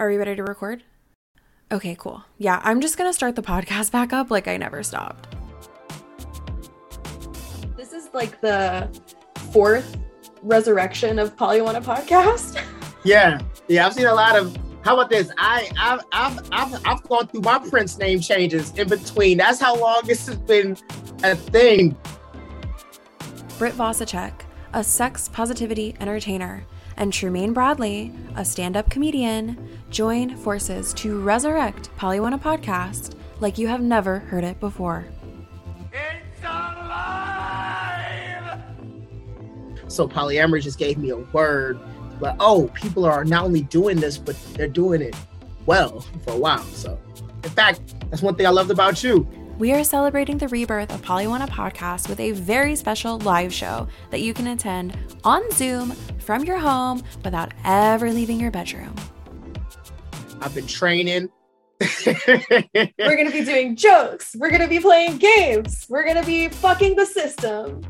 Are we ready to record? Okay, cool. Yeah, I'm just gonna start the podcast back up like I never stopped. This is like the fourth resurrection of Polywana podcast. Yeah, yeah, I've seen a lot of. How about this? I, I've, I've, I've, I've gone through my Prince name changes in between. That's how long this has been a thing. Britt Vosacek, a sex positivity entertainer, and Tremaine Bradley, a stand up comedian, join forces to resurrect Polywana podcast like you have never heard it before. It's alive! So polyamory just gave me a word. But oh, people are not only doing this, but they're doing it well for a while. So, in fact, that's one thing I loved about you. We are celebrating the rebirth of Polywana Podcast with a very special live show that you can attend on Zoom from your home without ever leaving your bedroom. I've been training. We're going to be doing jokes. We're going to be playing games. We're going to be fucking the system.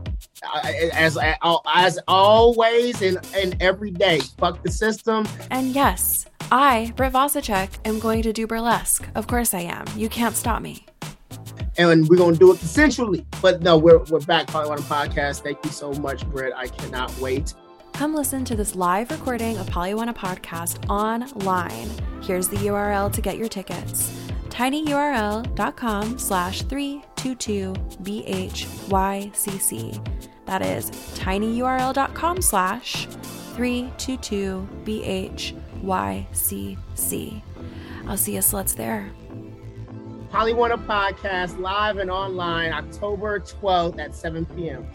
As, as always and, and every day, fuck the system. And yes, I, Britt Vosacek, am going to do burlesque. Of course I am. You can't stop me and we're gonna do it consensually. But no, we're we're back, Polywana Podcast. Thank you so much, Britt. I cannot wait. Come listen to this live recording of Polywana Podcast online. Here's the URL to get your tickets. tinyurl.com slash 322BHYCC. That is tinyurl.com slash 322BHYCC. I'll see you sluts there. Polywana Podcast live and online October 12th at 7 p.m.